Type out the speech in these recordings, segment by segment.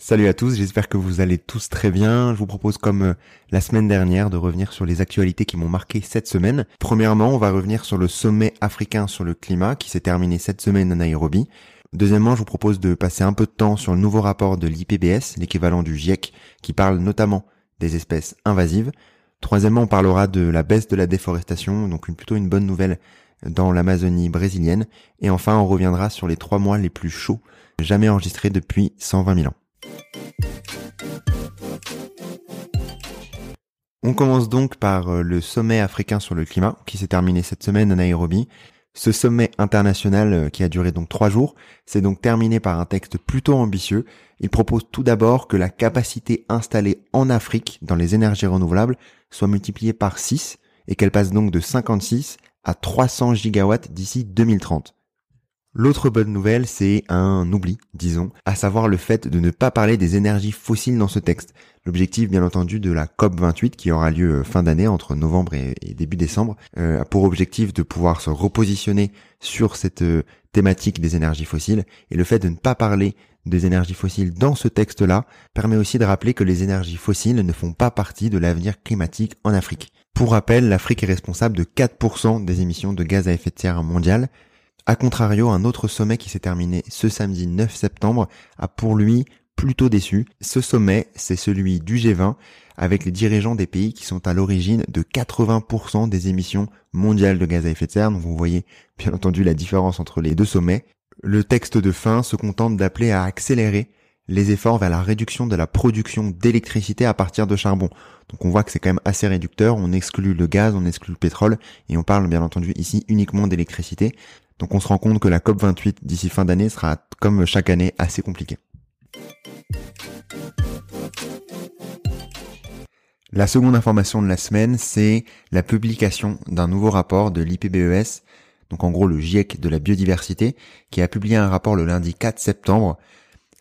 Salut à tous, j'espère que vous allez tous très bien. Je vous propose comme euh, la semaine dernière de revenir sur les actualités qui m'ont marqué cette semaine. Premièrement, on va revenir sur le sommet africain sur le climat qui s'est terminé cette semaine à Nairobi. Deuxièmement, je vous propose de passer un peu de temps sur le nouveau rapport de l'IPBS, l'équivalent du GIEC, qui parle notamment des espèces invasives. Troisièmement, on parlera de la baisse de la déforestation, donc plutôt une bonne nouvelle dans l'Amazonie brésilienne. Et enfin, on reviendra sur les trois mois les plus chauds jamais enregistrés depuis 120 000 ans. On commence donc par euh, le sommet africain sur le climat qui s'est terminé cette semaine à Nairobi. Ce sommet international euh, qui a duré donc trois jours s'est donc terminé par un texte plutôt ambitieux. Il propose tout d'abord que la capacité installée en Afrique dans les énergies renouvelables soit multipliée par 6 et qu'elle passe donc de 56 à 300 gigawatts d'ici 2030. L'autre bonne nouvelle, c'est un oubli, disons, à savoir le fait de ne pas parler des énergies fossiles dans ce texte. L'objectif, bien entendu, de la COP 28 qui aura lieu euh, fin d'année entre novembre et, début décembre, euh, a pour objectif de pouvoir se repositionner sur cette euh, thématique des énergies fossiles. Et le fait de ne pas parler des énergies fossiles dans ce texte-là permet aussi de rappeler que les énergies fossiles ne font pas partie de l'avenir climatique en Afrique. Pour rappel, l'Afrique est responsable de 4% des émissions de gaz à effet de serre mondiales a contrario, un autre sommet qui s'est terminé ce samedi 9 septembre a pour lui plutôt déçu. Ce sommet, c'est celui du G20 avec les dirigeants des pays qui sont à l'origine de 80% des émissions mondiales de gaz à effet de serre. Donc vous voyez bien entendu la différence entre les deux sommets. Le texte de fin se contente d'appeler à accélérer les efforts vers la réduction de la production d'électricité à partir de charbon. Donc on voit que c'est quand même assez réducteur, on exclut le gaz, on exclut le pétrole, et on parle bien entendu ici uniquement d'électricité. Donc on se rend compte que la COP28 d'ici fin d'année sera comme chaque année assez compliquée. La seconde information de la semaine, c'est la publication d'un nouveau rapport de l'IPBES, donc en gros le GIEC de la biodiversité, qui a publié un rapport le lundi 4 septembre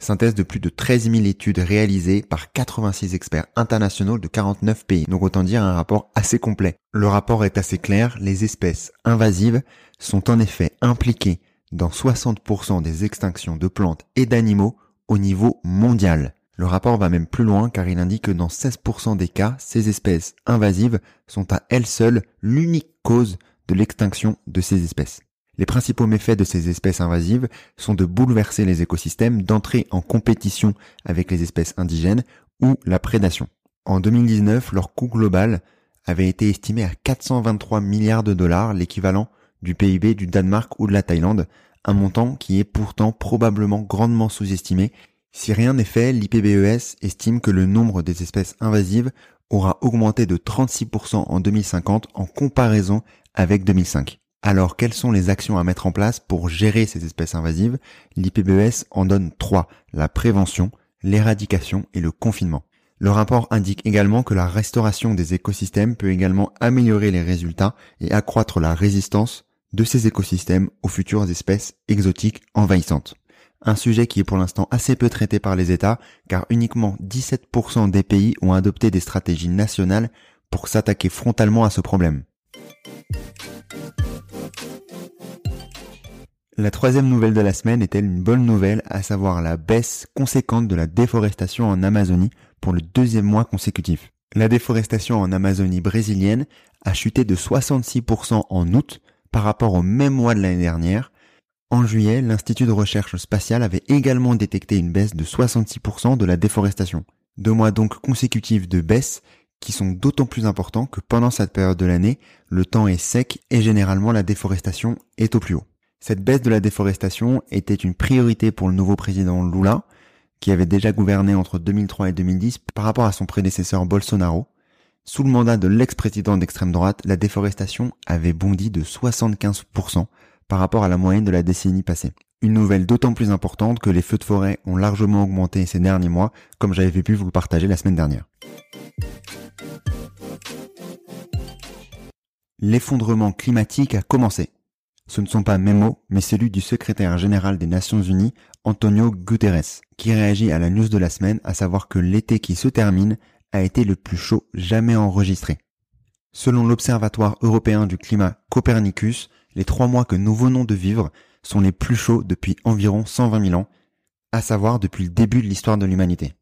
synthèse de plus de 13 000 études réalisées par 86 experts internationaux de 49 pays. Donc autant dire un rapport assez complet. Le rapport est assez clair, les espèces invasives sont en effet impliquées dans 60% des extinctions de plantes et d'animaux au niveau mondial. Le rapport va même plus loin car il indique que dans 16% des cas, ces espèces invasives sont à elles seules l'unique cause de l'extinction de ces espèces. Les principaux méfaits de ces espèces invasives sont de bouleverser les écosystèmes, d'entrer en compétition avec les espèces indigènes ou la prédation. En 2019, leur coût global avait été estimé à 423 milliards de dollars, l'équivalent du PIB du Danemark ou de la Thaïlande, un montant qui est pourtant probablement grandement sous-estimé. Si rien n'est fait, l'IPBES estime que le nombre des espèces invasives aura augmenté de 36% en 2050 en comparaison avec 2005. Alors, quelles sont les actions à mettre en place pour gérer ces espèces invasives? L'IPBES en donne trois, la prévention, l'éradication et le confinement. Le rapport indique également que la restauration des écosystèmes peut également améliorer les résultats et accroître la résistance de ces écosystèmes aux futures espèces exotiques envahissantes. Un sujet qui est pour l'instant assez peu traité par les États, car uniquement 17% des pays ont adopté des stratégies nationales pour s'attaquer frontalement à ce problème. La troisième nouvelle de la semaine est-elle une bonne nouvelle, à savoir la baisse conséquente de la déforestation en Amazonie pour le deuxième mois consécutif? La déforestation en Amazonie brésilienne a chuté de 66% en août par rapport au même mois de l'année dernière. En juillet, l'Institut de recherche spatiale avait également détecté une baisse de 66% de la déforestation. Deux mois donc consécutifs de baisse qui sont d'autant plus importants que pendant cette période de l'année, le temps est sec et généralement la déforestation est au plus haut. Cette baisse de la déforestation était une priorité pour le nouveau président Lula, qui avait déjà gouverné entre 2003 et 2010 par rapport à son prédécesseur Bolsonaro. Sous le mandat de l'ex-président d'extrême droite, la déforestation avait bondi de 75% par rapport à la moyenne de la décennie passée. Une nouvelle d'autant plus importante que les feux de forêt ont largement augmenté ces derniers mois, comme j'avais pu vous le partager la semaine dernière. L'effondrement climatique a commencé. Ce ne sont pas mes mots, mais celui du secrétaire général des Nations Unies, Antonio Guterres, qui réagit à la news de la semaine, à savoir que l'été qui se termine a été le plus chaud jamais enregistré. Selon l'Observatoire européen du climat Copernicus, les trois mois que nous venons de vivre sont les plus chauds depuis environ 120 000 ans. à savoir depuis le début de l'histoire de l'humanité.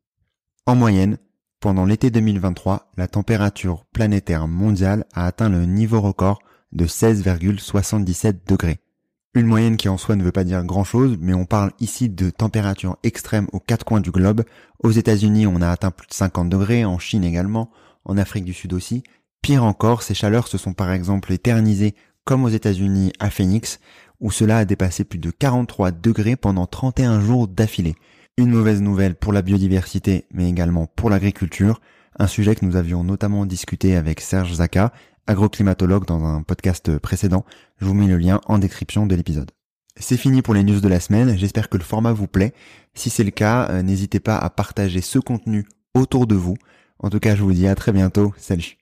En moyenne, pendant l'été 2023, la température planétaire mondiale a atteint le niveau record de 16,77 degrés. Une moyenne qui en soi ne veut pas dire grand chose, mais on parle ici de températures extrêmes aux quatre coins du globe. Aux États-Unis, on a atteint plus de 50 degrés, en Chine également, en Afrique du Sud aussi. Pire encore, ces chaleurs se sont par exemple éternisées comme aux États-Unis à Phoenix, où cela a dépassé plus de 43 degrés pendant 31 jours d'affilée. Une mauvaise nouvelle pour la biodiversité, mais également pour l'agriculture, un sujet que nous avions notamment discuté avec Serge Zaka, agroclimatologue dans un podcast précédent. Je vous mets le lien en description de l'épisode. C'est fini pour les news de la semaine, j'espère que le format vous plaît. Si c'est le cas, euh, n'hésitez pas à partager ce contenu autour de vous. En tout cas, je vous dis à très bientôt. Salut